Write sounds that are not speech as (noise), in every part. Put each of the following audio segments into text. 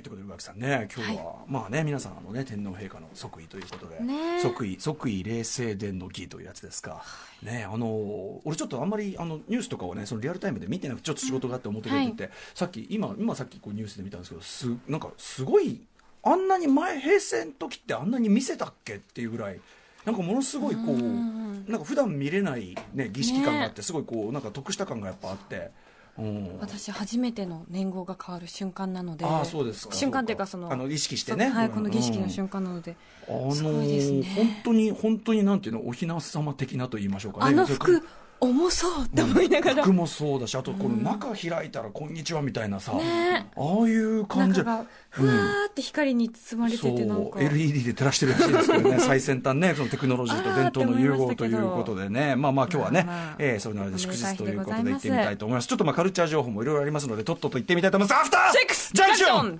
ということで宇垣さんね今日は、まあね皆さんあのね天皇陛下の即位ということで、ね。即位即位冷静殿の儀というやつですか、ねあの俺ちょっとあんまりあのニュースとかをねそのリアルタイムで見てなくてちょっと仕事があって表出てて、さっき今今さっきこうニュースで見たんですけどすなんかすごいあんなに前平成の時ってあんなに見せたっけっていうぐらいなんかものすごいこうなんか普段見れないね儀式感があって、すごいこうなんか得した感がやっぱあって。うん。私初めての年号が変わる瞬間なのでああそうですか。瞬間っていうかそのあの意識してね。はいこの儀式の間瞬間なので、あのすごいですね。本当に本当になんていうのお雛様的なと言いましょうかね。あの服重そうって思いながら、服もそうだしあとこの中開いたら「こんにちは」みたいなさ、ね。ああいう感じ。中がふわーって光に包まれててなんか、そう LED で照らしてるらしいですけどね (laughs) 最先端ねそのテクノロジーと伝統の融合ということでね。まあまあ今日はね、まあまあ。えーそういうので祝日ということで行ってみたいと思います。ちょっとまあカルチャー情報もいろいろありますのでとっとと行ってみたいと思います。アフターシックスジャンクション.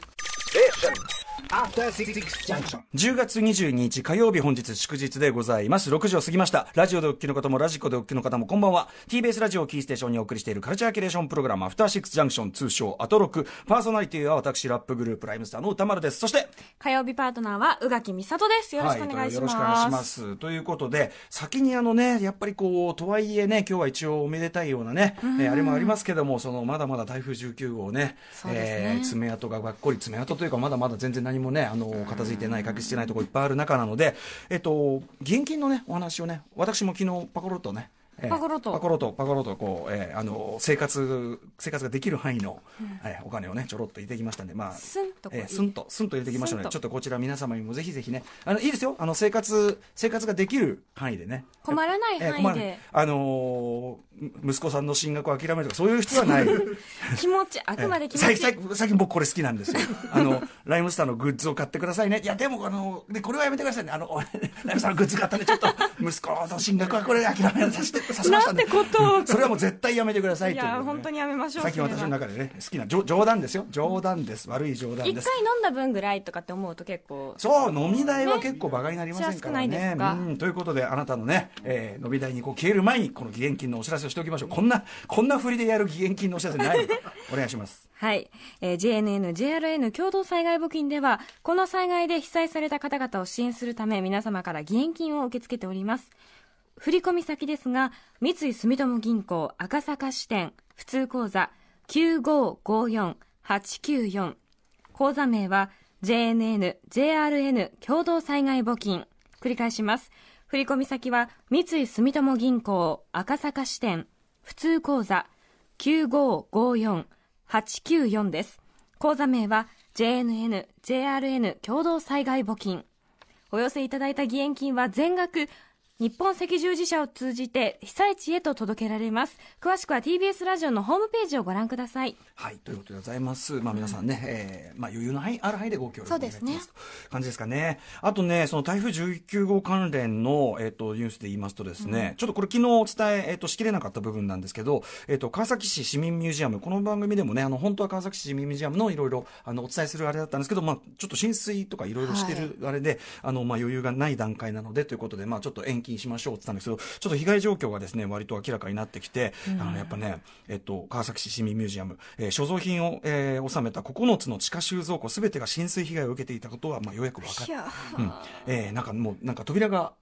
10月22日火曜日本日祝日でございます。6時を過ぎました。ラジオでお聞きの方もラジコでお聞きの方もこんばんは。TBS ラジオをキーステーションにお送りしているカルチャーキュレーションプログラムアフターシックスジャンクション通称アトロクパーソナリティは私ラップグループライムスターの歌丸です。そして火曜日パートナーは宇垣美里です。よろしくお願いしよろしくお願いまします。す。ということで、先にあのね、やっぱりこう、とはいえね、今日は一応おめでたいようなね、えーあれもありますけども、その、まだまだ台風19号ね、ね。えー爪痕がばっこり、爪痕というか、まだまだ全然何もね、あの、片付いてない、隠してないところいっぱいある中なので、えっと、義援金のね、お話をね、私も昨日パコロッとね、えーパコロとパコロとパコロとこう、えーあの生活生活ができる範囲の、えーお金をねちょろっと入れてきましたんでまあスンとえースンとと入れてきましたのでちょっとこちら皆様にもぜひぜひねあのいいですよ。あの生活生活ができる範囲でね。困らない範囲で。えー困らない。あのー息子さんの進学を諦めるとかそういう必要はない。(laughs) 気持ちあくまで気持ち、最最最近僕これ好きなんですよ。(laughs) あのライムスターのグッズを買ってくださいね。いやでもあのでこれはやめてくださいね。あの俺 (laughs) ライムスターのグッズ買ったんでちょっと息子の進学はこれ諦めさせてなんてこと。をそれはもう絶対やめてくださいいや本当にやめましょう最近私の中でね好きな冗冗談ですよ。冗談です。悪い冗談一です。回飲んだ分ぐらいとかって思うと結構。そう飲み代は結構バカになりませんからね。うん。ということであなたのね、えー飲み代にこう消える前にこの義援金のお知らせをしておきましょう。こんなこんな振りでやる義援金のお知らせない (laughs) お願いします。はい、えー JNN、JRN 共同災害募金では、この災害で被災された方々を支援するため、皆様から義援金を受け付けております。振込先ですが、三井住友銀行赤坂支店、普通口座9554-894。口座名は JNN、JRN 共同災害募金。繰り返します。振込先は三井住友銀行赤坂支店、普通口座9554-894です。口座名は JNN、JRN 共同災害募金。お寄せいただいた義援金は全額日本赤十字社を通じて被災地へと届けられます。詳しくは TBS ラジオのホームページをご覧ください。はい、ということでございます。まあ皆さんね、えーまあ余裕の範囲、ある範囲でご協力お願いしそうですね感じですかね。あとね、その台風19号関連の、えっ、と、ニュースで言いますとですね、ちょっとこれ昨日お伝え、えっ、と、しきれなかった部分なんですけど、えっ、と、川崎市市民ミュージアム、この番組でもね、あの、本当は川崎市市民ミュージアムのいろいろ、あの、お伝えするあれだったんですけど、まあちょっと浸水とかいろいろしてるあれで、あの、まあ余裕がない段階なのでということで、まあちょっと延期しましょうって言ったんですけど、ちょっと被害状況がですね、割と明らかになってきて、あの、やっぱね、えっと、川崎市市民ミュージアム、えー所蔵品を、えー収めた9つの地下収蔵庫すべてが浸水被害を受けていたことは、まあ、ようやく分かった。うん。えーなんかもう、なんか扉が、こ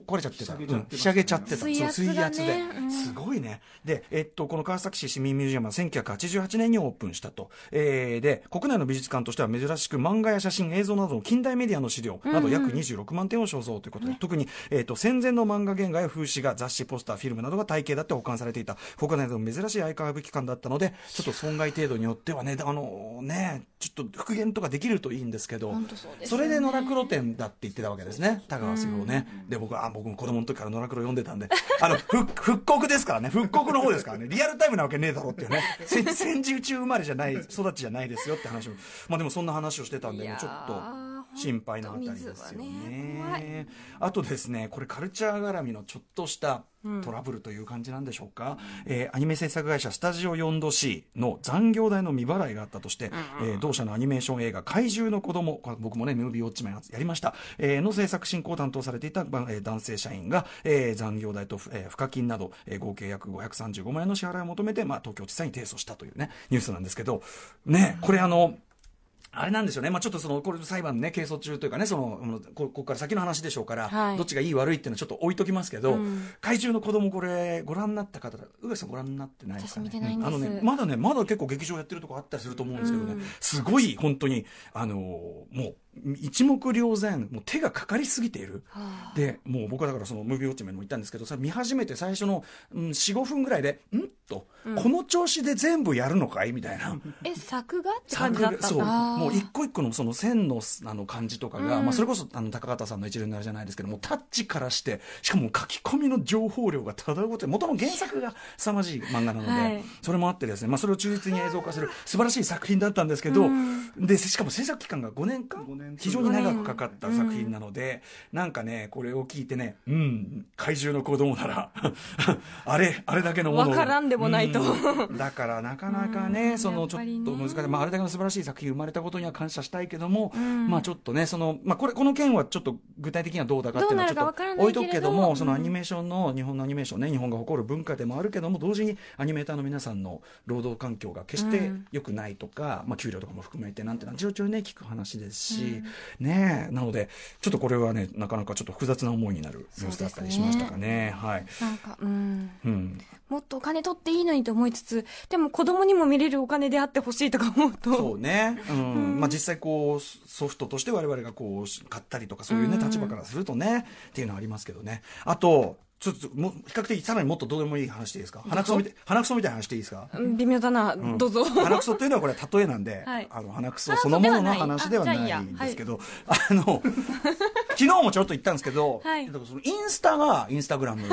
壊れちゃってた。うんひしゃげちゃってた。水圧でうん。すごいね。で、えっと、この川崎市市民ミュージアムは1988年にオープンしたと。えーで、国内の美術館としては珍しく漫画や写真、映像などの近代メディアの資料など約26万点を所蔵ということで、特に、えっと、戦前の漫画原画や風刺画、雑誌、ポスター、フィルムなどが体系だって保管されていた、国内でも珍しいアーカイブ機関だったので、ちょっと損害程度によってはね、あのね、ちょっと復元とかできるといいんですけど、そうですそれで野良黒店だって言ってたわけですね、田川杉をね。で、僕あ僕も子供の時から野良黒読んでたんで、あの、復刻ですからね、復刻の方ですからね、リアルタイムなわけねえだろっていうね、戦戦時中生まれじゃない、育ちじゃないですよって話も、まあでもそんな話をしてたんで、もうちょっと。心配なあたりですよね。あとですね、これカルチャー絡みのちょっとしたトラブルという感じなんでしょうか。えーアニメ制作会社スタジオ 4°C の残業代の未払いがあったとして、えー同社のアニメーション映画怪獣の子供、これ僕もね、ムービーウォッチマンやりました、えーの制作進行を担当されていた、まえー男性社員が、えー残業代と、えー賦課金など、えー合計約535万円の支払いを求めて、まあ、東京地裁に提訴したというね、ニュースなんですけど、ね、これあの、あれなんですよね、まあ、ちょっとそのこれ裁判ね、係争中というかね、そのうんこここから先の話でしょうから、はい。どっちがいい悪いっていうのはちょっと置いときますけど、うん。怪獣の子供これ、ご覧になった方、宇垣さん、ご覧になってないですかね、私見てないんです。うあのね、まだね、まだ結構劇場やってるとこあったりすると思うんですけどね、すごい本当に、あのーもう一目瞭然、もう手がかかりすぎている。はあ。でもう僕はだからそのムービーウォッチメンも言ったんですけどそれ見始めて最初の、うん、45分ぐらいでん？と、この調子で全部やるのかい？みたいな。え作画って感じだったそう。もう一個一個のその線のあの感じとかが、うん。まあ、それこそあの高畑さんの一連のあれじゃないですけどもタッチからしてしかも書き込みの情報量がただごとに元の原作が凄まじい漫画なので、はい。それもあってですね、まあ、それを忠実に映像化する素晴らしい作品だったんですけど、うん。でしかも制作期間が5年間？五年非常に長くかかった作品なので、なんかねこれを聞いてねうん怪獣の子供なら (laughs) あれあれだけのものからんでもないと。うん。だからなかなかね、うんそのちょっと難しい、まあ、あれだけの素晴らしい作品生まれたことには感謝したいけども、ん。まあちょっとねその、まあ、これこの件はちょっと具体的にはどうだかっていうのはちょっと置いとくけども、そのアニメーションの日本のアニメーションね日本が誇る文化でもあるけども同時にアニメーターの皆さんの労働環境が決して良くないとか、まあ、給料とかも含めてなんてのはちょいちょいね聞く話ですし、ねえ。なのでちょっとこれはねなかなかちょっと複雑な思いになるニュースだったりしましたかね。はい。なんかうん。うん。もっとお金取っていいのにと思いつつでも子供にも見れるお金であってほしいとか思うと。そうね、うん。まあ、実際こうソフトとして我々がこう買ったりとかそういうねうん。立場からするとねっていうのはありますけどね。あとちょっともう比較的さらにもっとどうでもいい話でいいですか？鼻くそみたい鼻くそみたいな話でいいですか？うん微妙だな、ん。どうぞ。鼻くそっていうのはこれ例えなんで、はい。あの鼻くそそのものの話ではない。んですけど、あの昨日もちょっと言ったんですけど、はい。そのインスタがインスタグラム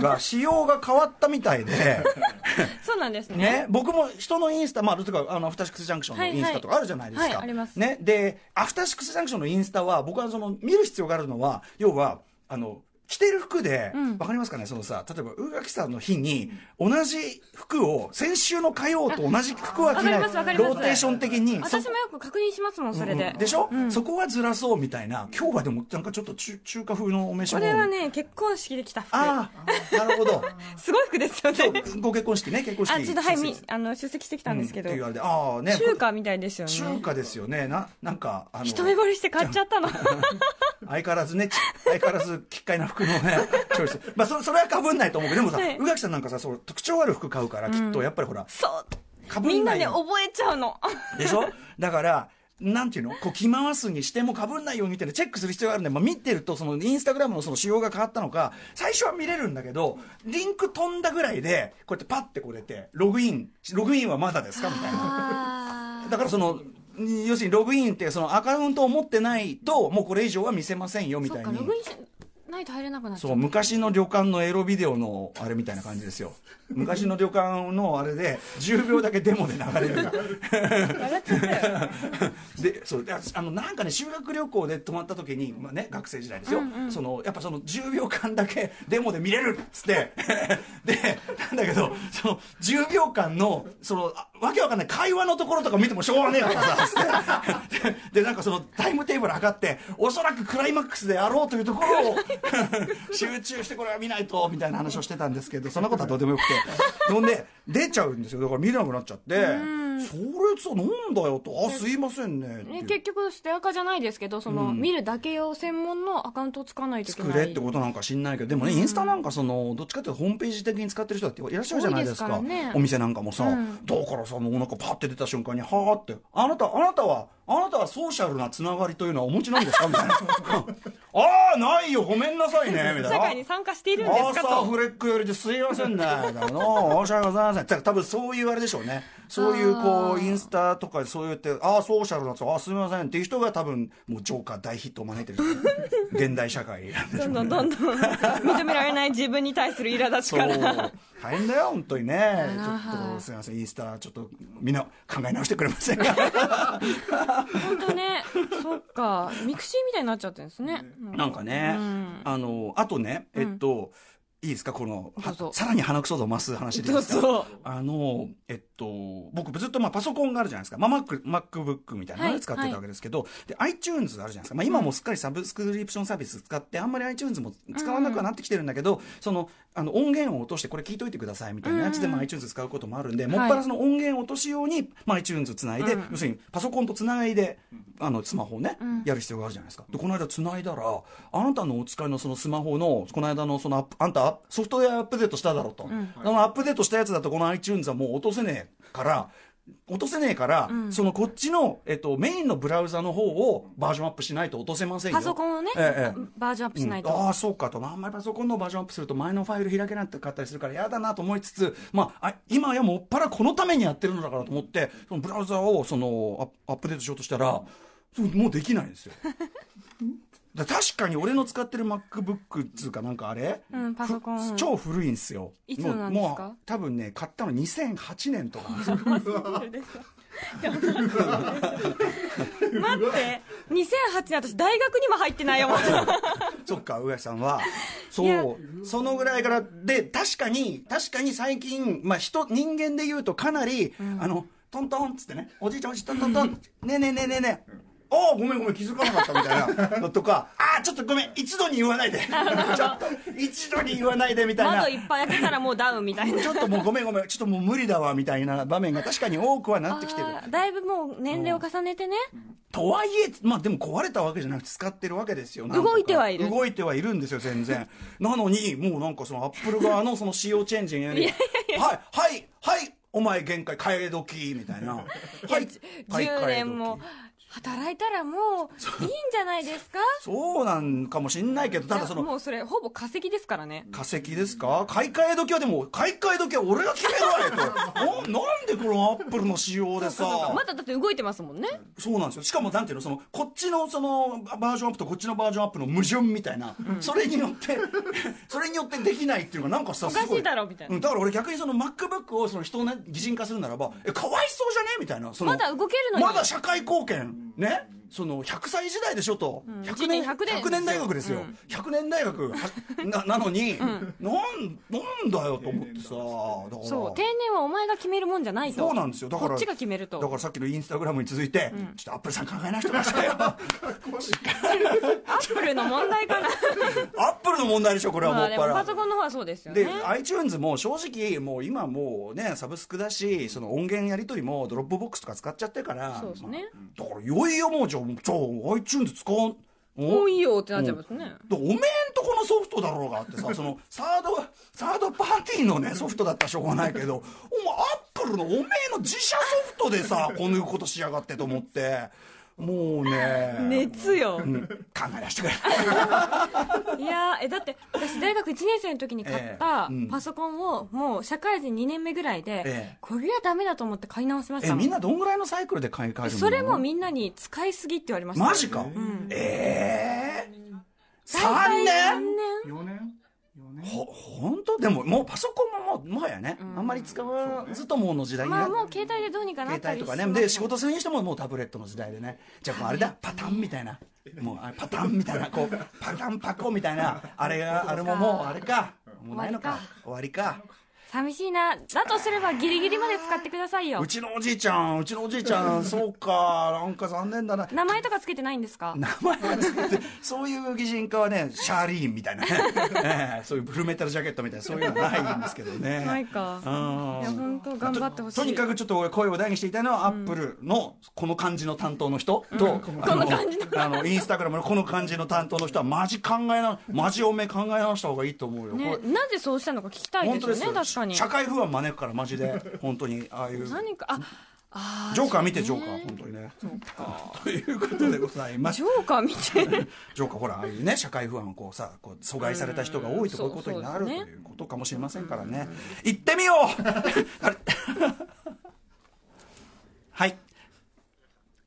が仕様が変わったみたいで。(laughs) そうなんですね。ね、僕も人のインスタ、まあ、とか、あの、アフターシックスジャンクションのインスタとかあるじゃないですか。はいはいあります。ね、で、アフターシックスジャンクションのインスタは、僕はその、見る必要があるのは、要は、あの、着てる服で、わ、うん。かりますかね？そのさ、例えば、宇垣さんの日に、同じ服を、先週の火曜と同じ服は着ない、わかりますわかります。ローテーション的に、私もよく確認しますもんそれで、うん。でしょ、うん。そこはずらそうみたいな、今日はでも、なんかちょっと中中華風のお召し物。これはね結婚式で着た服。ああ、なるほど。(laughs) すごい服ですよね。今日ご結婚式ね、結婚式。あちょっとはいみ出席あの出席してきたんですけど、ああね。中華みたいですよね。中華ですよね。な、なんか、あの、一目惚れして買っちゃったの相変わらずね、ち (laughs) 相変わらず、奇怪な服のね、(laughs) チョイス。まあ、そそれは被んないと思うけど、でもさ、はい。宇垣さんなんかさ、そう、特徴ある服買うから、きっと、やっぱりほら、そう。被んない。みんなね覚えちゃうの。(laughs) でしょ？だから、なんていうの？こう着回すにしても被んないようにみたいなチェックする必要があるんで、まあ、見てるとそのインスタグラムのその仕様が変わったのか最初は見れるんだけどリンク飛んだぐらいでこうやってパッてこう出てログインログインはまだですか？みたいな。あだからその要するにログインってそのアカウントを持ってないともうこれ以上は見せませんよみそたいに。っかログインしないと入れなくなっちゃそうう昔の旅館のエロビデオのあれみたいな感じですよ。(laughs) 昔の旅館のあれで10秒だけデモで流れる (laughs) でそうあのなんかね修学旅行で泊まった時に、まあね、学生時代ですよ、うんうん。そのやっぱその10秒間だけデモで見れるっつって。(laughs) でなんだけどその10秒間のそのあわけわかんない。会話のところとか見てもしょうがねえからさででなんかそのタイムテーブル測っておそらくクライマックスであろうというところを集中してこれは見ないとみたいな話をしてたんですけどそんなことはどうでもよくて。ほんで出ちゃうんですよ。だから見れなくなっちゃって。それさなんだよと。あすいませんね。ね、結局ステアカじゃないですけどその、うん見るだけ用専門のアカウントを使わないといけない。作れってことなんか知んないけどでもね、インスタなんかそのどっちかっていうとホームページ的に使ってる人だっていらっしゃるじゃないですか。ねお店なんかもさ、うん。だからさもうなんかパッて出た瞬間にはあって。あなたあなたはあなたはソーシャルなつながりというのはお持ちなんですか？みたいな (laughs) ああないよごめんなさいねみたいな (laughs) 社会に参加しているんですアーサーフレックよりですいませんね。だからの、申し訳ございません。多分そういうあれでしょうね。そういうこう、インスタとかそう言って、ああ、ソーシャルなんですよ。ああ、すみませんっていう人が多分、もうジョーカー大ヒットを招いてる。現代社会なんでしょどうんねどんどんどん認められない自分に対する苛立ちから。大変だよ、本当にね。ちょはいっと、すみません、インスタ、ちょっと、みんな考え直してくれませんか？本当ねそっか。ミクシーみたいになっちゃってるんですね、うなんかね、うん。あの、あとね、えっと、いいですか？このさらに鼻くそ度を増す話でいいですか？あのえっと僕ずっとまあパソコンがあるじゃないですか、まあ、Mac MacBook みたいなのはいで使ってたわけですけど、で iTunes あるじゃないですか、まあ、今もうすっかりサブスクリプションサービス使ってあんまり iTunes も使わなくはなってきてるんだけど、そのあの音源を落としてこれ聞いといてくださいみたいなやつで、まあ、iTunes 使うこともあるんで、もっぱらその音源を落としように、まあ、iTunes つないで、要するにパソコンとつないであのスマホをね、やる必要があるじゃないですか。でこの間つないだらあなたのお使いのそのスマホのこの間のそのアップあんたソフトウェアアップデートしただろうと、そのアップデートしたやつだとこの iTunes はもう落とせねえから落とせねえから、そのこっちの、えっと、メインのブラウザの方をバージョンアップしないと落とせませんよ。パソコンをね、ええええ。バージョンアップしないと、うん。ああそうかと。あんまりパソコンのバージョンアップすると前のファイル開けなかったりするから嫌だなと思いつつ、まあ、あ今やもっぱらこのためにやってるのだからと思ってそのブラウザをそのアップデートしようとしたらもうできないんですよ (laughs) だ確かに俺の使ってる MacBook っつうかなんかあれ、うんパソコン。ふ超古いんですよ。いつのなんですか？もうもう多分ね買ったの2008年とか。(laughs) 待って。2008年私大学にも入ってないよ。(laughs) そっか、上木さんは。そう。そのぐらいから、で、確かに、確かに最近、まあ人、人間で言うとかなり、あの、トントンっつってね、おじいちゃんおじいちゃんトントントン、ねえねえねえねえねえ。ああ、ごめんごめん、気づかなかったみたいなのとか、(laughs) ああ、ちょっとごめん、一度に言わないで。(laughs) ちょっと、一度に言わないでみたいな窓。いっぱい開けたらもうダウンみたいな (laughs) ちょっともうごめんごめん、ちょっともう無理だわ、みたいな場面が確かに多くはなってきてる。だいぶもう年齢を重ねてね、とはいえ、まあでも壊れたわけじゃなくて使ってるわけですよ。動いてはいる動いてはいるんですよ、全然。なのに、もうなんかそのアップル側のその仕様チェンジにより、はい、はい、はい、お前限界替え時みたいな。はい、はい10年も働いたらもういいんじゃないですか？(laughs) そうなんかもしんないけど、ただその、もうそれほぼ化石ですからね。化石ですか？買い替え時はでも、買い替え時は俺が決めろやと。(laughs) ななんでこのアップルの仕様でさ。まだだって動いてますもんね。そうなんですよ。しかも、なんていうの、その、こっちのその、バージョンアップとこっちのバージョンアップの矛盾みたいな、それによって、(laughs) それによってできないっていうのが、なんかさ、おかしいだろみたいな。うん、だから俺逆にその MacBook をその人をね、擬人化するならば、え、かわいそうじゃね？みたいな。そのまだ動けるのに。まだ社会貢献、ね。その100歳時代でしょと、100年100年100年大学ですよ、100年大学。はななのに、なんなんだよと思ってさそう定年はお前が決めるもんじゃないと。そうなんですよ。だからこっちが決めると。だからさっきのインスタグラムに続いて、ちょっとアップルさん考えない人ましたよ。ア (laughs) アップルの問題かな。(laughs) アップルの問題でしょこれはもっぱら。パソコンの方はそうですよね。で iTunes も正直もう今もうねサブスクだしその音源やり取りもドロップボックスとか使っちゃってるからそうですね。まあだからいよいよもうじゃあ iTunes 使わんもういいよってなっちゃいますね。でおめえんとこのソフトだろうがってさ (laughs) そのサードサードパーティーのねソフトだったらしょうがないけどお前アップルのおめえの自社ソフトでさこういうことしやがってと思ってもうね。(laughs) 熱よ。うん考え出してくれ。(laughs) いやーえだって私大学1年生の時に買ったパソコンをもう社会人2年目ぐらいで、ええ。これはダメだと思って買い直しましえたみんなどんぐらいのサイクルで買い替えるの？それもみんなに使いすぎって言われました。マジか、ん。ええ。大3体年？3 4年？4年？ほ本当？でももうパソコンもはやね、あんまり使わずともの時代になまあもう携帯でどうにかなった携帯とかね。で仕事するにしてももうタブレットの時代でね。じゃああれだ。パタンみたいな。(laughs) もうあれパタンみたいな。こうパタンパコみたいな。あれがあれももうあれか。もうないのか。終わりか寂しいな。だとすればギリギリまで使ってくださいよ。うちのおじいちゃんうちのおじいちゃん。そうか。なんか残念だな。名前とかつけてないんですか？名前はつけてそういう擬人化はねシャーリーンみたいなね、(laughs) ええそういうフルメタルジャケットみたいなそういうのはないんですけどね。ないか。うん。いや本当頑張ってほしい。ととにかくちょっと俺声を大にしていたいのは、アップルのこの感じの担当の人と、あのあのインスタグラムのこの感じの担当の人はマジ考えなマジおめ考え直した方がいいと思うよ、ねなぜそうしたのか聞きたいですよね確かに社会不安招くからマジで。(laughs) 本当に。ああいう。何かあジョーカー見てジョーカー本当にね。(laughs) ということでございます。ジョーカー見て。ジョーカーほらああいうね社会不安をこうさこう阻害された人が多いとこういうことになるということかもしれませんからね。行ってみようあれはい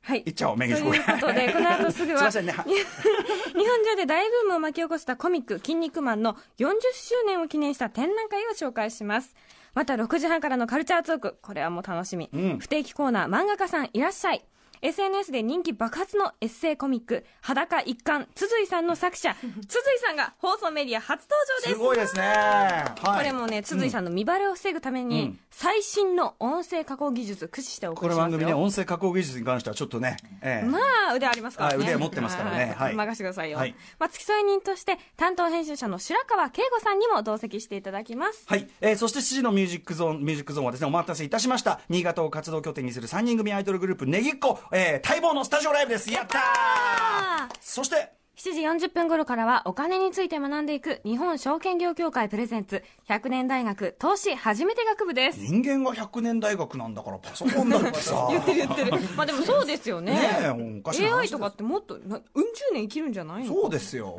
はい。行っちゃおうメギということでこの後すぐはすね。は (laughs) 日本中で大ブームを巻き起こしたコミック「筋肉マン」の40周年を記念した展覧会を紹介します。また6時半からのカルチャートークこれはもう楽しみ、うん。不定期コーナー漫画家さんいらっしゃい SNS で人気爆発のエッセイコミック「裸一貫筒井さんの作者 (laughs) 筒井さんが放送メディア初登場です。すごいですね。はい。これもね筒井さんの見バレを防ぐために、うん。最新の音声加工技術駆使してお送これ番組ね、音声加工技術に関してはちょっとね、ええ。まあ腕ありますからね。はい腕持ってますからね。はい。任せてくださいよ、はい。まあ、付き添い人として担当編集者の白川慶吾さんにも同席していただきます。はい、えーそして7時のミュージックゾーン、ミュージックゾーンはですね、お待たせいたしました。新潟を活動拠点にする3人組アイドルグループ、ネギっ子、えー待望のスタジオライブです。やったーそして、7時40分頃からはお金について学んでいく日本証券業協会プレゼンツ100年大学投資初めて学部です人間が100年大学なんだから、パソコンだからさ。(laughs) 言ってる言ってるまあでもそうですよねねえおかしな話 AI とかってもっとなうん十年生きるんじゃない？のそうですよ、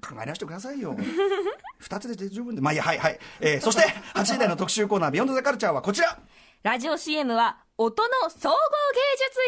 考え直してくださいよ。(laughs) 二つで十分で。まあいいや、はいはい。えーそして、8時台の特集コーナー、ビヨンドザカルチャーはこちらラジオ CM は音の総合芸術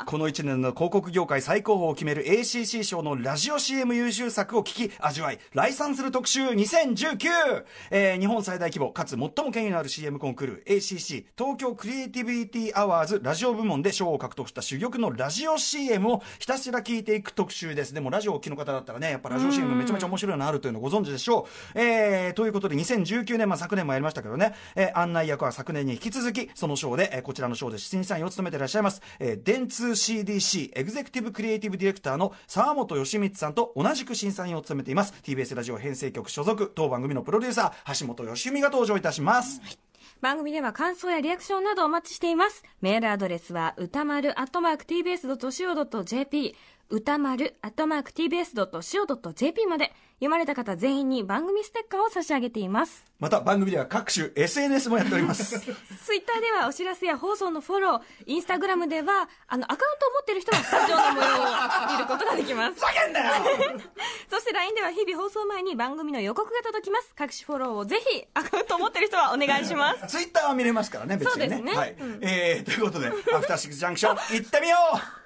やこの1年の広告業界最高峰を決める ACC 賞のラジオ CM 優秀作を聞き、味わい、来賛する特集 2019! えー日本最大規模、かつ最も権威のある CM コンクール ACC 東京クリエイティビティアワーズラジオ部門で賞を獲得した珠玉のラジオ CM をひたすら聞いていく特集です。でもラジオをお聞きの方だったらね、やっぱラジオ CM めちゃめちゃ面白いのあるというのをご存知でしょう。えー、ということで2019年、まあ昨年もやりましたけどね、えー案内役は昨年に引き続き、その賞で、えーこちらの賞で審査員を務めていらっしゃいます、えー、電通 CDC エグゼクティブクリエイティブディレクターの沢本義光さんと同じく審査員を務めています。TBS ラジオ編成局所属当番組のプロデューサー橋本義美が登場いたします、番組では感想やリアクションなどお待ちしています。メールアドレスは歌丸アットマーク tbs.co.jp 歌丸アットマーク tbs.co.jp まで読まれた方全員に番組ステッカーを差し上げています。また番組では各種 SNS もやっております (laughs) ツイッターではお知らせや放送のフォロー、インスタグラムではあのアカウントを持っている人はスタジオの模様を見ることができます。叫んだよ (laughs) そして LINE では日々放送前に番組の予告が届きます。各種フォローをぜひアカウントを持っている人はお願いします。(laughs) ツイッターは見れますからね別にねそうですねはい、えー、ということでアフターシックスジャンクション行ってみよう